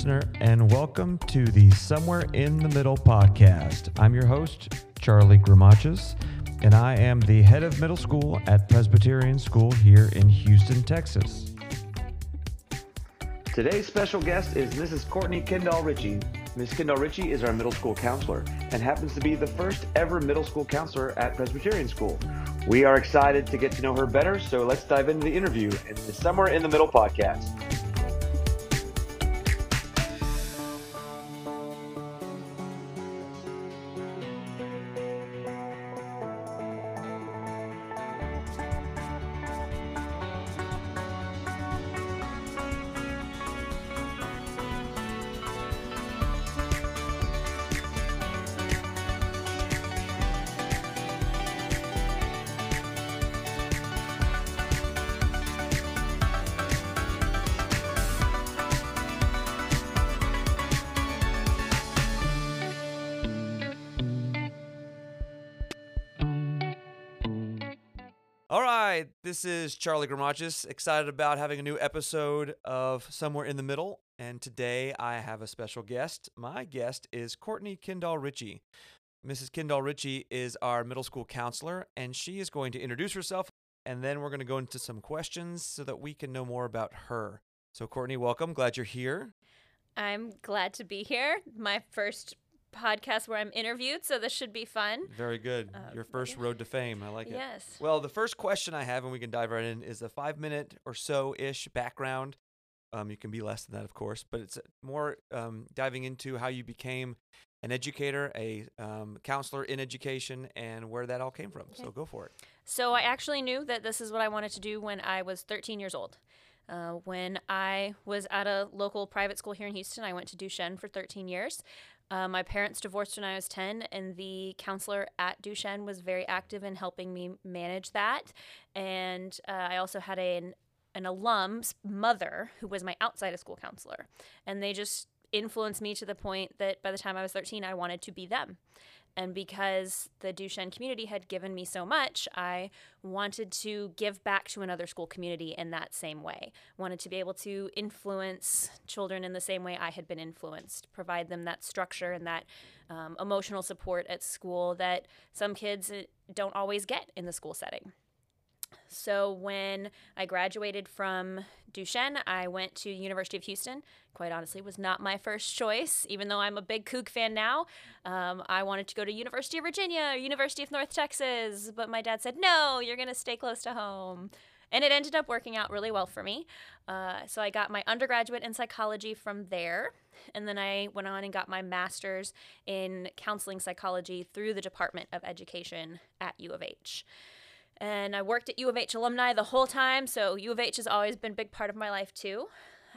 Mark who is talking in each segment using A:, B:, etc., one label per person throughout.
A: Listener, and welcome to the Somewhere in the Middle podcast. I'm your host, Charlie Gramachis, and I am the head of middle school at Presbyterian School here in Houston, Texas.
B: Today's special guest is Mrs. Courtney Kendall Ritchie. Ms. Kendall Ritchie is our middle school counselor and happens to be the first ever middle school counselor at Presbyterian School. We are excited to get to know her better, so let's dive into the interview in the Somewhere in the Middle podcast.
A: This is Charlie Gramachis, excited about having a new episode of Somewhere in the Middle. And today I have a special guest. My guest is Courtney Kendall Ritchie. Mrs. Kendall Ritchie is our middle school counselor, and she is going to introduce herself, and then we're going to go into some questions so that we can know more about her. So, Courtney, welcome. Glad you're here.
C: I'm glad to be here. My first podcast where I'm interviewed, so this should be fun.
A: Very good.
C: Uh,
A: Your first
C: yeah.
A: road to fame. I like it.
C: Yes.
A: Well, the first question I have, and we can dive right in, is a five minute or so ish background. Um, you can be less than that, of course, but it's more um, diving into how you became an educator, a um, counselor in education, and where that all came from. So go for it.
C: So I actually knew that this is what I wanted to do when I was 13 years old. Uh, when I was at a local private school here in Houston, I went to Duchesne for 13 years. Uh, my parents divorced when I was 10, and the counselor at Duchesne was very active in helping me manage that. And uh, I also had an, an alum's mother who was my outside of school counselor. And they just influenced me to the point that by the time I was 13, I wanted to be them. And because the Duchesne community had given me so much, I wanted to give back to another school community in that same way. Wanted to be able to influence children in the same way I had been influenced, provide them that structure and that um, emotional support at school that some kids uh, don't always get in the school setting. So when I graduated from Duchesne, I went to University of Houston. Quite honestly, was not my first choice. Even though I'm a big Coug fan now, um, I wanted to go to University of Virginia, University of North Texas, but my dad said no. You're gonna stay close to home, and it ended up working out really well for me. Uh, so I got my undergraduate in psychology from there, and then I went on and got my master's in counseling psychology through the Department of Education at U of H. And I worked at U of H alumni the whole time, so U of H has always been a big part of my life too.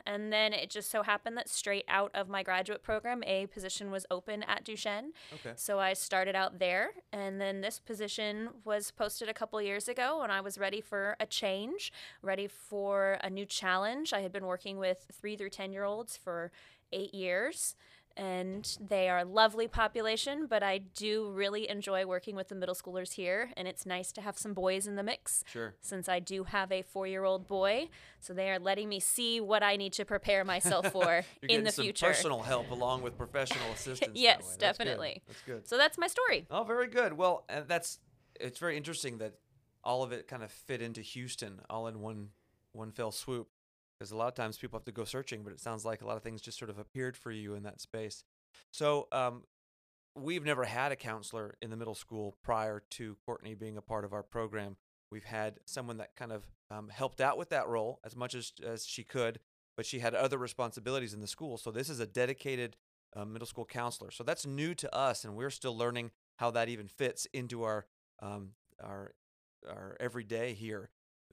C: And then it just so happened that straight out of my graduate program, a position was open at Duchesne.
A: Okay.
C: So I started out there, and then this position was posted a couple years ago, and I was ready for a change, ready for a new challenge. I had been working with three through 10 year olds for eight years. And they are a lovely population, but I do really enjoy working with the middle schoolers here. And it's nice to have some boys in the mix
A: Sure.
C: since I do have a four year old boy. So they are letting me see what I need to prepare myself for
A: You're
C: in the
A: some
C: future.
A: personal help along with professional assistance. that
C: Yes,
A: way. That's good.
C: definitely.
A: That's good.
C: So that's my story.
A: Oh, very good. Well, and that's it's very interesting that all of it kind of fit into Houston all in one one fell swoop. Because a lot of times people have to go searching, but it sounds like a lot of things just sort of appeared for you in that space. So, um, we've never had a counselor in the middle school prior to Courtney being a part of our program. We've had someone that kind of um, helped out with that role as much as, as she could, but she had other responsibilities in the school. So, this is a dedicated uh, middle school counselor. So, that's new to us, and we're still learning how that even fits into our um, our our everyday here.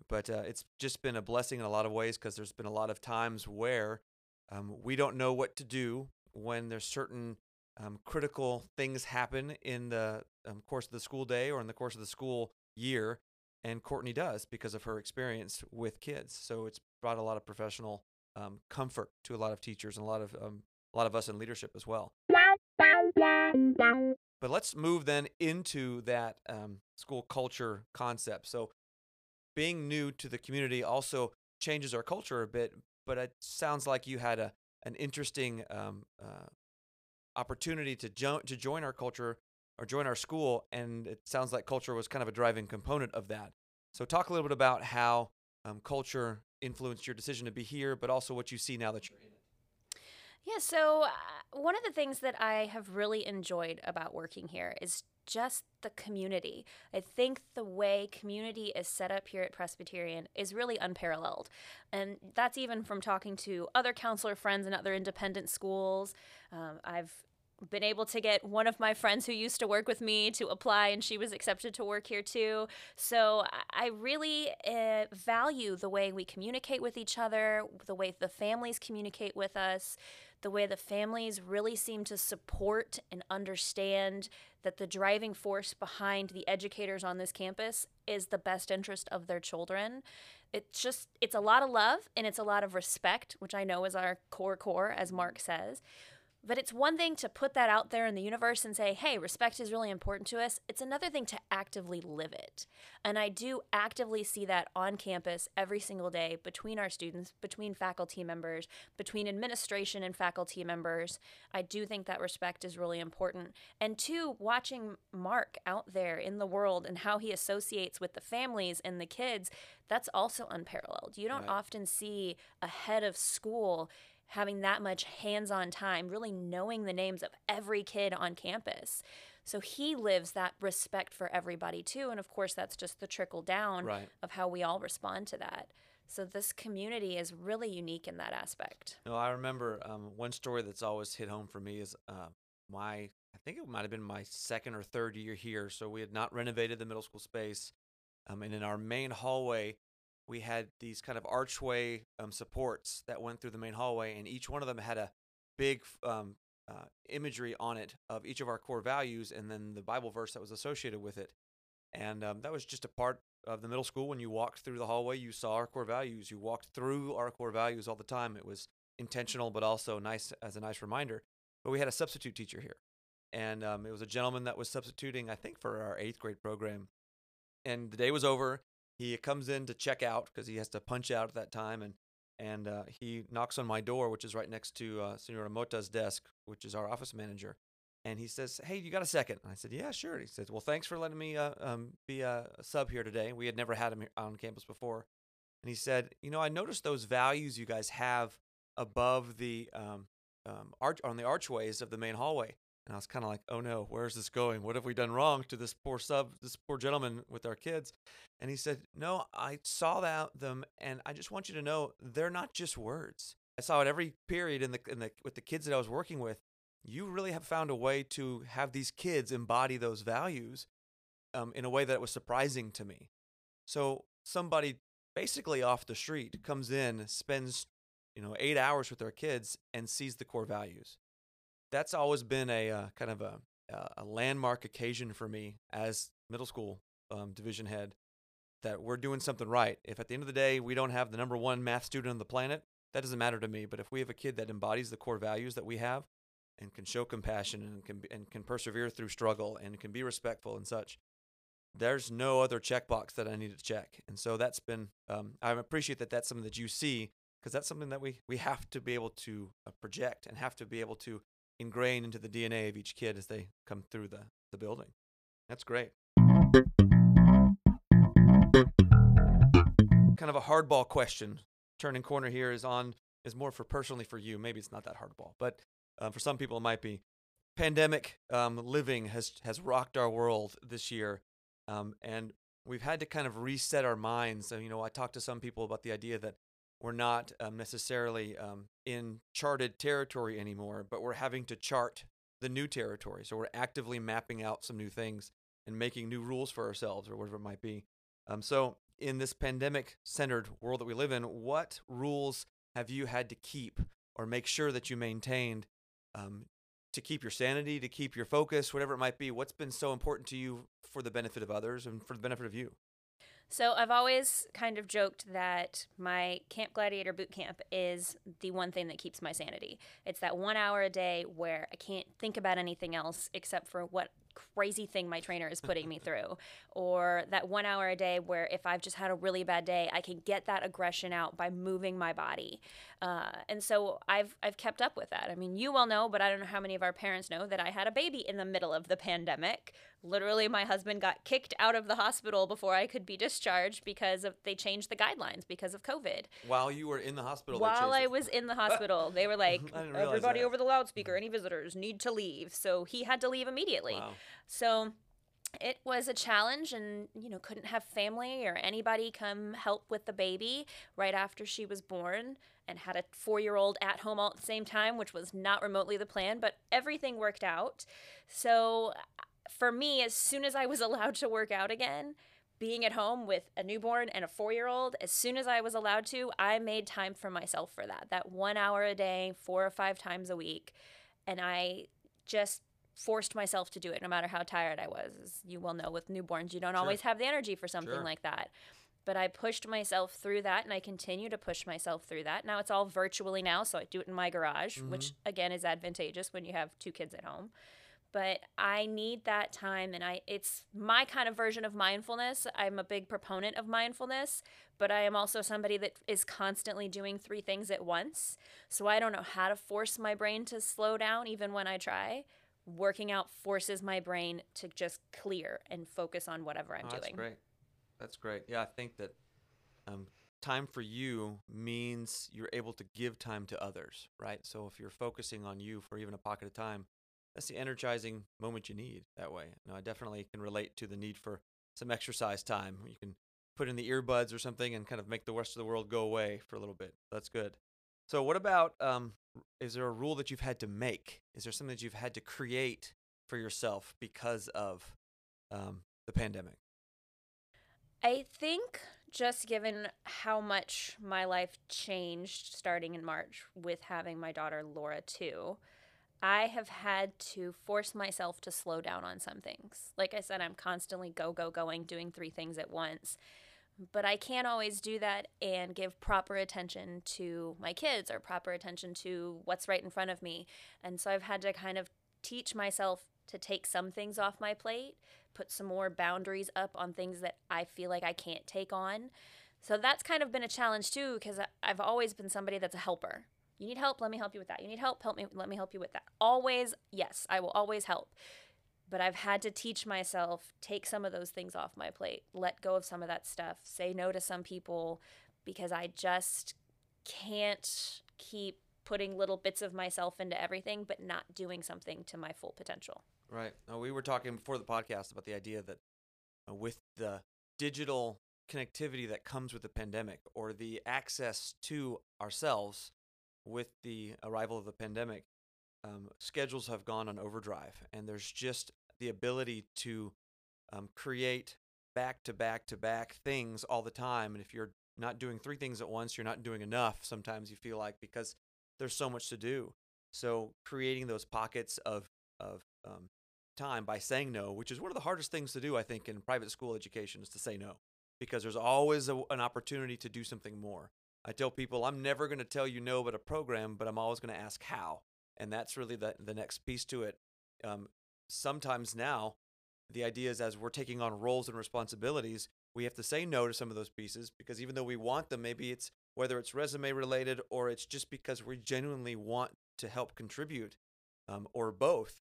A: But uh, it's just been a blessing in a lot of ways because there's been a lot of times where um, we don't know what to do when there's certain um, critical things happen in the um, course of the school day or in the course of the school year, and Courtney does because of her experience with kids. So it's brought a lot of professional um, comfort to a lot of teachers and a lot of um, a lot of us in leadership as well. But let's move then into that um, school culture concept. So, being new to the community also changes our culture a bit. But it sounds like you had a an interesting um, uh, opportunity to jo- to join our culture or join our school, and it sounds like culture was kind of a driving component of that. So, talk a little bit about how um, culture influenced your decision to be here, but also what you see now that you're in.
C: Yeah, so uh, one of the things that I have really enjoyed about working here is just the community. I think the way community is set up here at Presbyterian is really unparalleled. And that's even from talking to other counselor friends in other independent schools. Um, I've been able to get one of my friends who used to work with me to apply, and she was accepted to work here too. So I really uh, value the way we communicate with each other, the way the families communicate with us, the way the families really seem to support and understand that the driving force behind the educators on this campus is the best interest of their children. It's just, it's a lot of love and it's a lot of respect, which I know is our core core, as Mark says. But it's one thing to put that out there in the universe and say, hey, respect is really important to us. It's another thing to actively live it. And I do actively see that on campus every single day between our students, between faculty members, between administration and faculty members. I do think that respect is really important. And two, watching Mark out there in the world and how he associates with the families and the kids, that's also unparalleled. You don't
A: Right.
C: often see a head of school having that much hands on time, really knowing the names of every kid on campus. So he lives that respect for everybody too. And of course, that's just the trickle down
A: Right.
C: of how we all respond to that. So this community is really unique in that aspect.
A: No, I remember um, one story that's always hit home for me is uh, my, I think it might have been my second or third year here. So we had not renovated the middle school space. Um, and in our main hallway, we had these kind of archway um, supports that went through the main hallway, and each one of them had a big um, uh, imagery on it of each of our core values and then the Bible verse that was associated with it. And um, that was just a part of the middle school. When you walked through the hallway, you saw our core values. You walked through our core values all the time. It was intentional, but also nice as a nice reminder. But we had a substitute teacher here, and um, it was a gentleman that was substituting, I think, for our eighth grade program. And the day was over. He comes in to check out because he has to punch out at that time, and and uh, he knocks on my door, which is right next to uh, Senora Mota's desk, which is our office manager. And he says, "Hey, you got a second? And I said, "Yeah, sure." He says, "Well, thanks for letting me uh, um, be a sub here today. We had never had him on campus before." And he said, "You know, I noticed those values you guys have above the um, um, arch on the archways of the main hallway." And I was kind of like, "Oh no, where's this going? What have we done wrong to this poor sub, this poor gentleman with our kids?" And he said, "No, I saw that them, and I just want you to know they're not just words. I saw it every period in the in the with the kids that I was working with. You really have found a way to have these kids embody those values um, in a way that was surprising to me. So somebody basically off the street comes in, spends you know eight hours with their kids, and sees the core values. That's always been a uh, kind of a a landmark occasion for me as middle school um, division head that we're doing something right. If at the end of the day we don't have the number one math student on the planet, that doesn't matter to me. But if we have a kid that embodies the core values that we have and can show compassion and can and can persevere through struggle and can be respectful and such, there's no other checkbox that I need to check. And so that's been um, I appreciate that that's something that you see because that's something that we we have to be able to uh, project and have to be able to ingrain into the DNA of each kid as they come through the the building. That's great. kind of a hardball question. Turning corner here is on is more for personally for you. Maybe it's not that hardball, but uh, for some people it might be. Pandemic um, living has has rocked our world this year, um, and we've had to kind of reset our minds. So, you know, I talked to some people about the idea that we're not um, necessarily um, in charted territory anymore, but we're having to chart the new territory. So we're actively mapping out some new things and making new rules for ourselves or whatever it might be. Um, so, in this pandemic centered world that we live in, what rules have you had to keep or make sure that you maintained um, to keep your sanity, to keep your focus, whatever it might be? What's been so important to you for the benefit of others and for the benefit of you?
C: So I've always kind of joked that my Camp Gladiator boot camp is the one thing that keeps my sanity. It's that one hour a day where I can't think about anything else except for what crazy thing my trainer is putting me through or that one hour a day where if i've just had a really bad day i can get that aggression out by moving my body uh, and so I've, I've kept up with that i mean you all know but i don't know how many of our parents know that i had a baby in the middle of the pandemic literally my husband got kicked out of the hospital before i could be discharged because of they changed the guidelines because of covid
A: While you were in the hospital,
C: while I was in the hospital, they were like,
A: I didn't realize
C: everybody
A: that.
C: over the loudspeaker, any visitors need to leave. So he had to leave immediately.
A: Wow.
C: So it was a challenge and, you know, couldn't have family or anybody come help with the baby right after she was born and had a four year old at home all at the same time, which was not remotely the plan, but everything worked out. So for me, as soon as I was allowed to work out again, being at home with a newborn and a four year old, as soon as I was allowed to, I made time for myself for that. That one hour a day, four or five times a week. And I just forced myself to do it no matter how tired I was. As you well know, with newborns, you don't always have the energy for something
A: Sure.
C: like that. But I pushed myself through that and I continue to push myself through that. Now it's all virtually now, so I do it in my garage, mm-hmm. which again is advantageous when you have two kids at home but I need that time and I it's my kind of version of mindfulness. I'm a big proponent of mindfulness, but I am also somebody that is constantly doing three things at once. So I don't know how to force my brain to slow down even when I try. Working out forces my brain to just clear and focus on whatever I'm
A: Oh, that's
C: doing.
A: great. That's great. Yeah, I think that um, time for you means you're able to give time to others, right? So if you're focusing on you for even a pocket of time, that's the energizing moment you need that way. No, I definitely can relate to the need for some exercise time. You can put in the earbuds or something and kind of make the rest of the world go away for a little bit. That's good. So what about um, is there a rule that you've had to make? Is there something that you've had to create for yourself because of um, the pandemic?
C: I think just given how much my life changed starting in March with having my daughter Laura too, I have had to force myself to slow down on some things. Like I said, I'm constantly go, go, going, doing three things at once. But I can't always do that and give proper attention to my kids or proper attention to what's right in front of me. And so I've had to kind of teach myself to take some things off my plate, put some more boundaries up on things that I feel like I can't take on. So that's kind of been a challenge too, because I've always been somebody that's a helper. You need help, let me help you with that. You need help, help me, let me help you with that. Always, yes, I will always help. But I've had to teach myself take some of those things off my plate, let go of some of that stuff, say no to some people because I just can't keep putting little bits of myself into everything but not doing something to my full potential.
A: Right. Now, we were talking before the podcast about the idea that uh, with the digital connectivity that comes with the pandemic or the access to ourselves with the arrival of the pandemic, um, schedules have gone on overdrive, and there's just the ability to um, create back to back to back things all the time. And if you're not doing three things at once, you're not doing enough. Sometimes you feel like because there's so much to do. So creating those pockets of of um, time by saying no, which is one of the hardest things to do, I think, in private school education, is to say no, because there's always a, an opportunity to do something more. I tell people I'm never going to tell you no about a program, but I'm always going to ask how, and that's really the the next piece to it. Um, sometimes now, the idea is as we're taking on roles and responsibilities, we have to say no to some of those pieces because even though we want them, maybe it's whether it's resume related or it's just because we genuinely want to help contribute um, or both.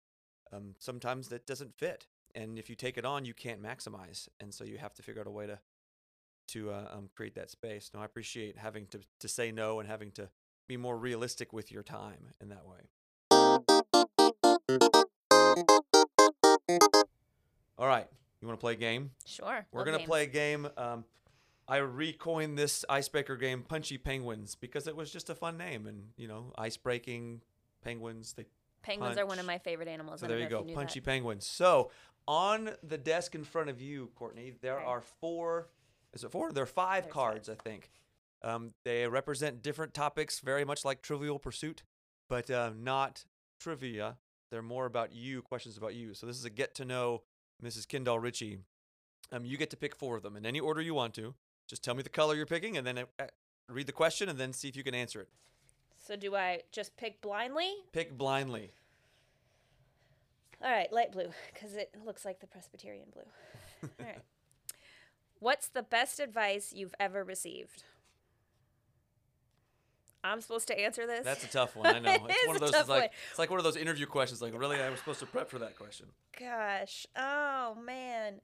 A: Um, sometimes that doesn't fit, and if you take it on, you can't maximize, and so you have to figure out a way to to uh, um, create that space. No, I appreciate having to to say no and having to be more realistic with your time in that way. All right, you want to play a game?
C: Sure.
A: We're gonna play a game. Um, I recoined this icebreaker game, Punchy Penguins, because it was just a fun name, and you know, ice breaking penguins. They
C: Penguins are one of my favorite animals.
A: so there you go,
C: knew
A: Punchy
C: that.
A: Penguins. So on the desk in front of you, Courtney, there
C: Okay.
A: are four. Is it four? There are five
C: There's five.
A: cards, I think. Um, they represent different topics, very much like Trivial Pursuit, but uh, not trivia. They're more about you, questions about you. So this is a get to know Mrs. Kendall Ritchie. Um, you get to pick four of them in any order you want to. Just tell me the color you're picking, and then uh, uh, read the question, and then see if you can answer it.
C: So do I just pick blindly?
A: Pick blindly.
C: All right, light blue, because it looks like the Presbyterian blue. All right. What's the best advice you've ever received? I'm supposed to answer this.
A: That's a tough one. I know.
C: It
A: It's one of those. It's like
C: one.
A: it's like one of those interview questions. Like, really, I was supposed to prep for that question.
C: Gosh. Oh man.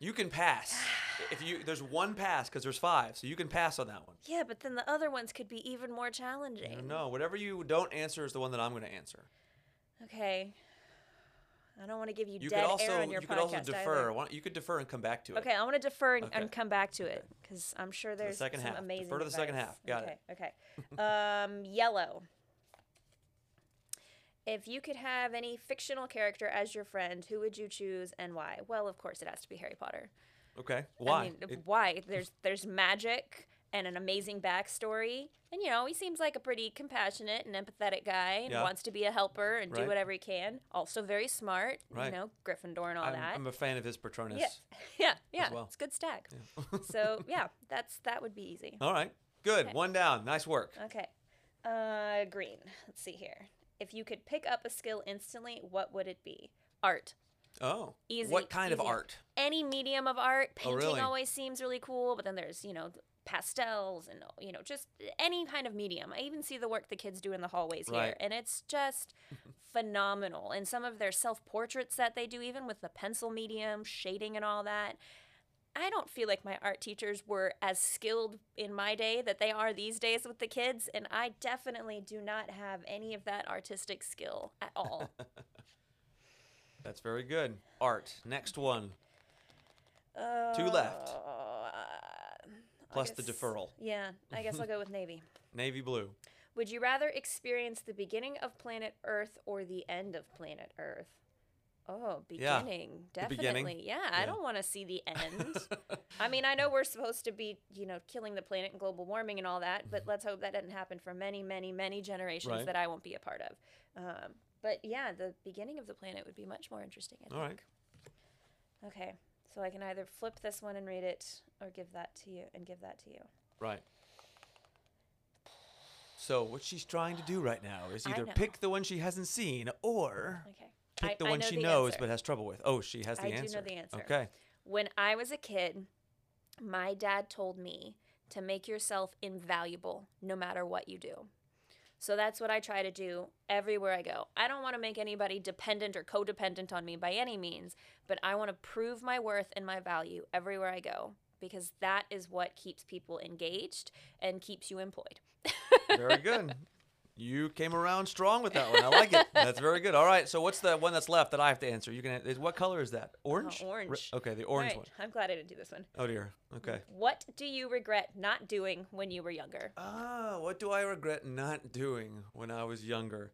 A: You can pass if you. There's one pass because there's five, so you can pass on that one.
C: Yeah, but then the other ones could be even more challenging.
A: No, whatever you don't answer is the one that I'm going to answer.
C: Okay. I don't want to give you,
A: You
C: dead
A: also
C: air on your
A: you
C: podcast
A: could also defer.
C: either.
A: You could defer and come back to it.
C: Okay, I want to defer and,
A: Okay.
C: and come back to it because I'm sure
A: the
C: there's
A: second
C: some
A: half.
C: amazing.
A: Defer to the second half. Got
C: okay,
A: it.
C: Okay. um, yellow. If you could have any fictional character as your friend, who would you choose and why? Well, of course, it has to be Harry Potter.
A: Okay. Why?
C: I mean,
A: It-
C: why? There's there's magic and an amazing backstory, and you know he seems like a pretty compassionate and empathetic guy, and
A: Yeah.
C: wants to be a helper and do whatever he can. Also very smart,
A: Right.
C: you know, Gryffindor and all
A: I'm,
C: that.
A: I'm a fan of his Patronus.
C: yeah, yeah, yeah.
A: well.
C: It's a good stack. so yeah, that's that would be easy.
A: All right. Good.
C: Okay.
A: One down. Nice work.
C: Okay, uh, green. Let's see here. If you could pick up a skill instantly, what would it be? Art.
A: Oh.
C: Easy.
A: What kind of art?
C: Any medium of art.
A: Oh,
C: Painting
A: really?
C: always seems really cool, but then there's, you know, pastels and, you know, just any kind of medium. I even see the work the kids do in the hallways here, and it's just phenomenal. And some of their self portraits that they do, even with the pencil medium, shading, and all that. I don't feel like my art teachers were as skilled in my day that they are these days with the kids, and I definitely do not have any of that artistic skill at all.
A: That's very good. Art. Next one.
C: Uh,
A: Two left.
C: I
A: Plus the deferral.
C: Yeah, I guess I'll go with Navy.
A: Navy blue.
C: Would you rather experience the beginning of planet Earth or the end of planet Earth? Oh, beginning.
A: the
C: Definitely.
A: beginning.
C: Yeah,
A: Yeah.
C: I don't want to see the end. I mean, I know we're supposed to be, you know, killing the planet and global warming and all that, but let's hope that doesn't happen for many, many, many generations
A: Right.
C: that I won't be a part of. Um, but yeah, the beginning of the planet would be much more interesting. I
A: All
C: think.
A: right.
C: Okay, so I can either flip this one and read it, or give that to you and give that to you.
A: Right. So what she's trying to do right now is
C: I
A: either
C: know.
A: pick the one she hasn't seen or
C: Okay.
A: pick
C: I-
A: the
C: I
A: one
C: know
A: she
C: the
A: knows
C: answer.
A: but has trouble with. Oh, she has the answer.
C: I do know the answer.
A: Okay.
C: When I was a kid, my dad told me to make yourself invaluable no matter what you do. So that's what I try to do everywhere I go. I don't want to make anybody dependent or codependent on me by any means, but I want to prove my worth and my value everywhere I go because that is what keeps people engaged and keeps you employed.
A: Very good. You came around strong with that one. I like it. That's very good. All right. So what's the one that's left that I have to answer? You can. What color is that? Orange. Re-
C: Uh, orange.
A: okay, the orange
C: Right,
A: one.
C: I'm glad I didn't do this one.
A: Oh dear. Okay.
C: What do you regret not doing when you were younger?
A: Ah, what do I regret not doing when I was younger?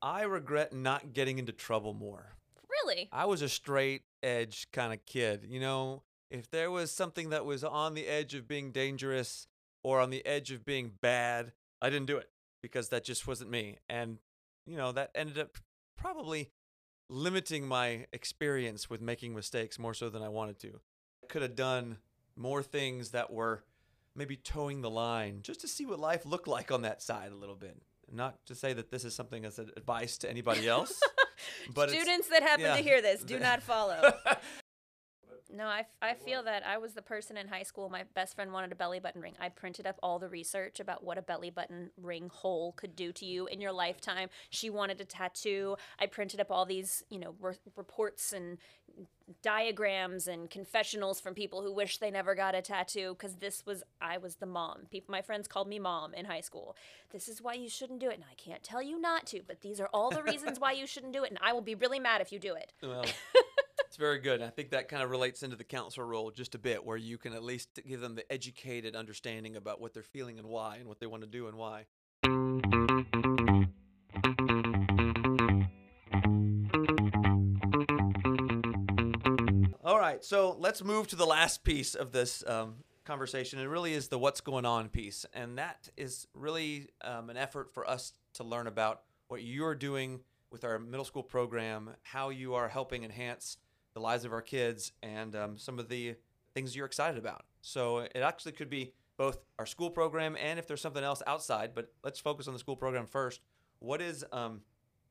A: I regret not getting into trouble more.
C: Really?
A: I was a straight edge kind of kid. You know, if there was something that was on the edge of being dangerous or on the edge of being bad, I didn't do it because that just wasn't me. And, you know, that ended up probably limiting my experience with making mistakes more so than I wanted to. I could have done more things that were maybe toeing the line just to see what life looked like on that side a little bit. Not to say that this is something as advice to anybody else. but
C: Students that happen
A: yeah.
C: to hear this, do not follow. No, I, f- I feel that I was the person in high school. My best friend wanted a belly button ring. I printed up all the research about what a belly button ring hole could do to you in your lifetime. She wanted a tattoo. I printed up all these, you know, re- reports and diagrams and confessionals from people who wish they never got a tattoo because this was I was the mom. People, my friends called me mom in high school. This is why you shouldn't do it, and I can't tell you not to. But these are all the reasons why you shouldn't do it, and I will be really mad if you do it.
A: Well, it's very good. I think that kind of relates into the counselor role just a bit, where you can at least give them the educated understanding about what they're feeling and why, and what they want to do and why. All right, so let's move to the last piece of this um, conversation. It really is the what's going on piece. And that is really um, an effort for us to learn about what you're doing with our middle school program, how you are helping enhance the lives of our kids, and um, some of the things you're excited about. So it actually could be both our school program and if there's something else outside, but let's focus on the school program first. What is um,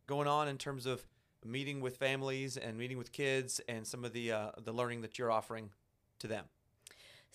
A: going on in terms of meeting with families and meeting with kids and some of the uh, the learning that you're offering to them?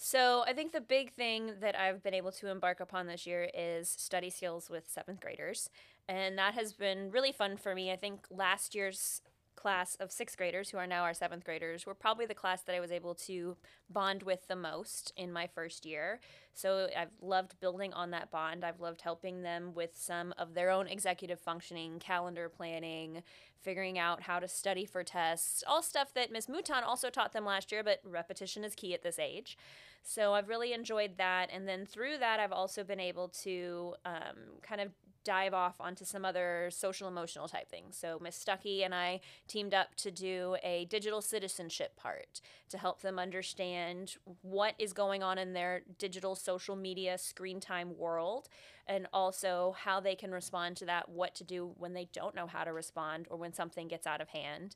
C: So, I think the big thing that I've been able to embark upon this year is study skills with seventh graders. And that has been really fun for me. I think last year's class of sixth graders, who are now our seventh graders, were probably the class that I was able to bond with the most in my first year. So I've loved building on that bond. I've loved helping them with some of their own executive functioning, calendar planning, figuring out how to study for tests, all stuff that Miss Mouton also taught them last year, but repetition is key at this age. So I've really enjoyed that. And then through that, I've also been able to um, kind of dive off onto some other social emotional type things. So Miss Stuckey and I teamed up to do a digital citizenship part to help them understand what is going on in their digital social media screen time world and also how they can respond to that, what to do when they don't know how to respond or when something gets out of hand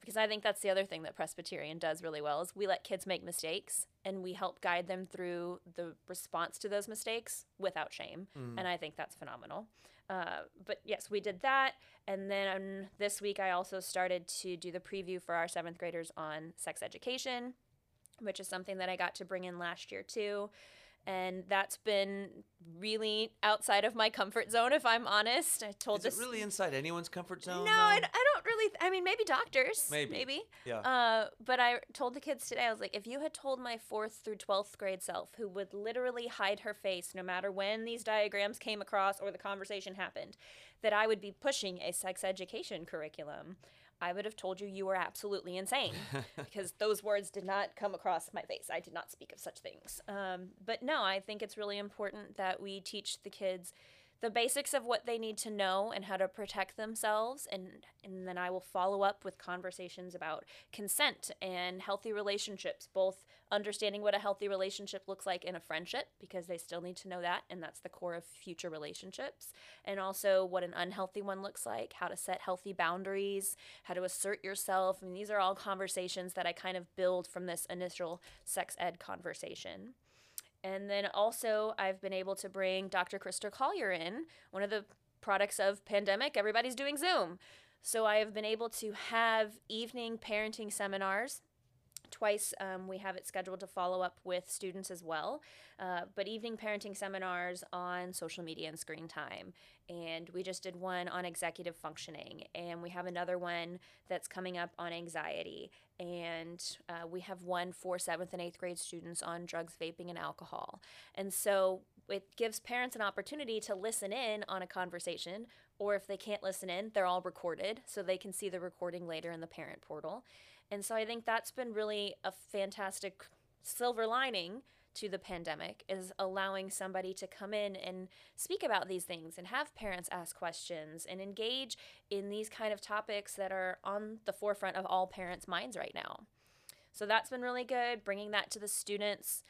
C: because I think that's the other thing that Presbyterian does really well is we let kids make mistakes and we help guide them through the response to those mistakes without shame, mm. and I think that's phenomenal. Uh, but yes, we did that, and then this week I also started to do the preview for our seventh graders on sex education, which is something that I got to bring in last year too and that's been really outside of my comfort zone if i'm honest. I told
A: Is
C: this
A: it really inside anyone's comfort zone
C: no I, I, don't really i mean maybe doctors
A: maybe.
C: maybe.
A: Yeah.
C: Uh, but i told the kids today i was like if you had told my fourth through 12th grade self who would literally hide her face no matter when these diagrams came across or the conversation happened that i would be pushing a sex education curriculum I would have told you you were absolutely insane because those words did not come across my face. I did not speak of such things. Um, but no, I think it's really important that we teach the kids the basics of what they need to know and how to protect themselves and and then I will follow up with conversations about consent and healthy relationships both understanding what a healthy relationship looks like in a friendship because they still need to know that and that's the core of future relationships and also what an unhealthy one looks like how to set healthy boundaries how to assert yourself. I mean these are all conversations that I kind of build from this initial sex ed conversation and then also, I've been able to bring Dr. Krista Collier in, one of the products of pandemic. Everybody's doing Zoom. So I have been able to have evening parenting seminars twice um, we have it scheduled to follow up with students as well uh, but evening parenting seminars on social media and screen time and we just did one on executive functioning and we have another one that's coming up on anxiety and uh, we have one for seventh and eighth grade students on drugs, vaping, and alcohol. And so it gives parents an opportunity to listen in on a conversation, or if they can't listen in, they're all recorded so they can see the recording later in the parent portal. And so I think that's been really a fantastic silver lining to the pandemic is allowing somebody to come in and speak about these things and have parents ask questions and engage in these kind of topics that are on the forefront of all parents' minds right now. So that's been really good, bringing that to the students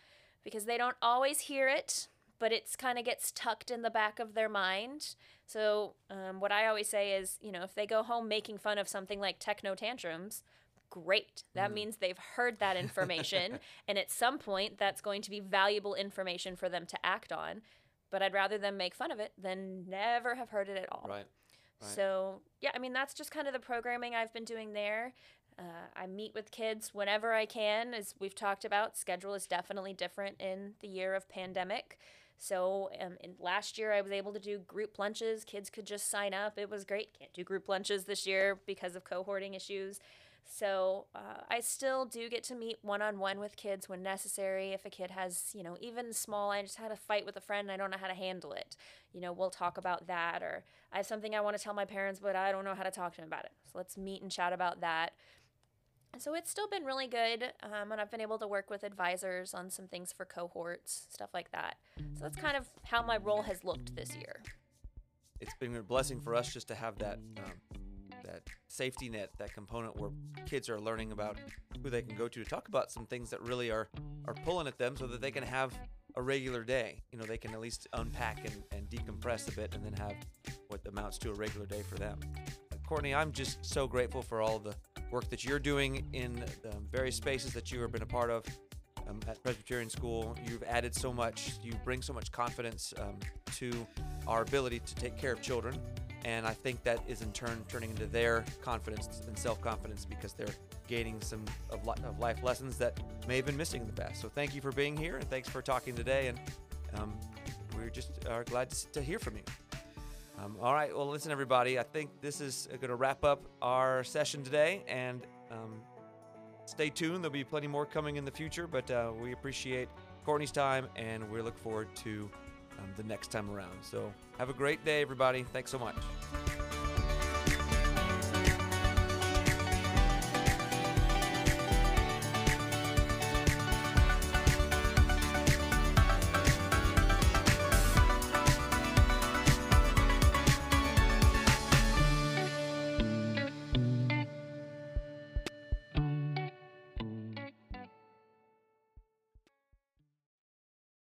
C: because they don't always hear it, but it's kind of gets tucked in the back of their mind. So, um, what I always say is, you know, if they go home making fun of something like techno tantrums, great. That mm. means they've heard that information. and at some point, that's going to be valuable information for them to act on. But I'd rather them make fun of it than never have heard it at all.
A: Right.
C: right. So, yeah, I mean, that's just kind of the programming I've been doing there. Uh, I meet with kids whenever I can. As we've talked about, schedule is definitely different in the year of pandemic. So um, last year I was able to do group lunches. Kids could just sign up. It was great. Can't do group lunches this year because of cohorting issues. So uh, I still do get to meet one on one with kids when necessary. If a kid has, you know, even small, I just had a fight with a friend I don't know how to handle it. You know, we'll talk about that. Or I have something I want to tell my parents, but I don't know how to talk to them about it. So let's meet and chat about that. So it's still been really good. Um, and I've been able to work with advisors on some things for cohorts, stuff like that. So that's kind of how my role has looked this year.
A: It's been a blessing for us just to have that. Um, that safety net, that component where kids are learning about who they can go to to talk about some things that really are are pulling at them, so that they can have a regular day. You know, they can at least unpack and, and decompress a bit, and then have what amounts to a regular day for them. Courtney, I'm just so grateful for all the work that you're doing in the various spaces that you have been a part of um, at Presbyterian School. You've added so much. You bring so much confidence um, to our ability to take care of children and I think that is in turn turning into their confidence and self confidence because they're gaining some of, life lessons that may have been missing in the past. So thank you for being here, and thanks for talking today. And um, we're just are glad to, hear from you. Um, all right, well, listen, everybody. I think this is going to wrap up our session today, and um, stay tuned. There'll be plenty more coming in the future, but uh, we appreciate Courtney's time, and we look forward to um, the next time around. So have a great day, everybody. Thanks so much.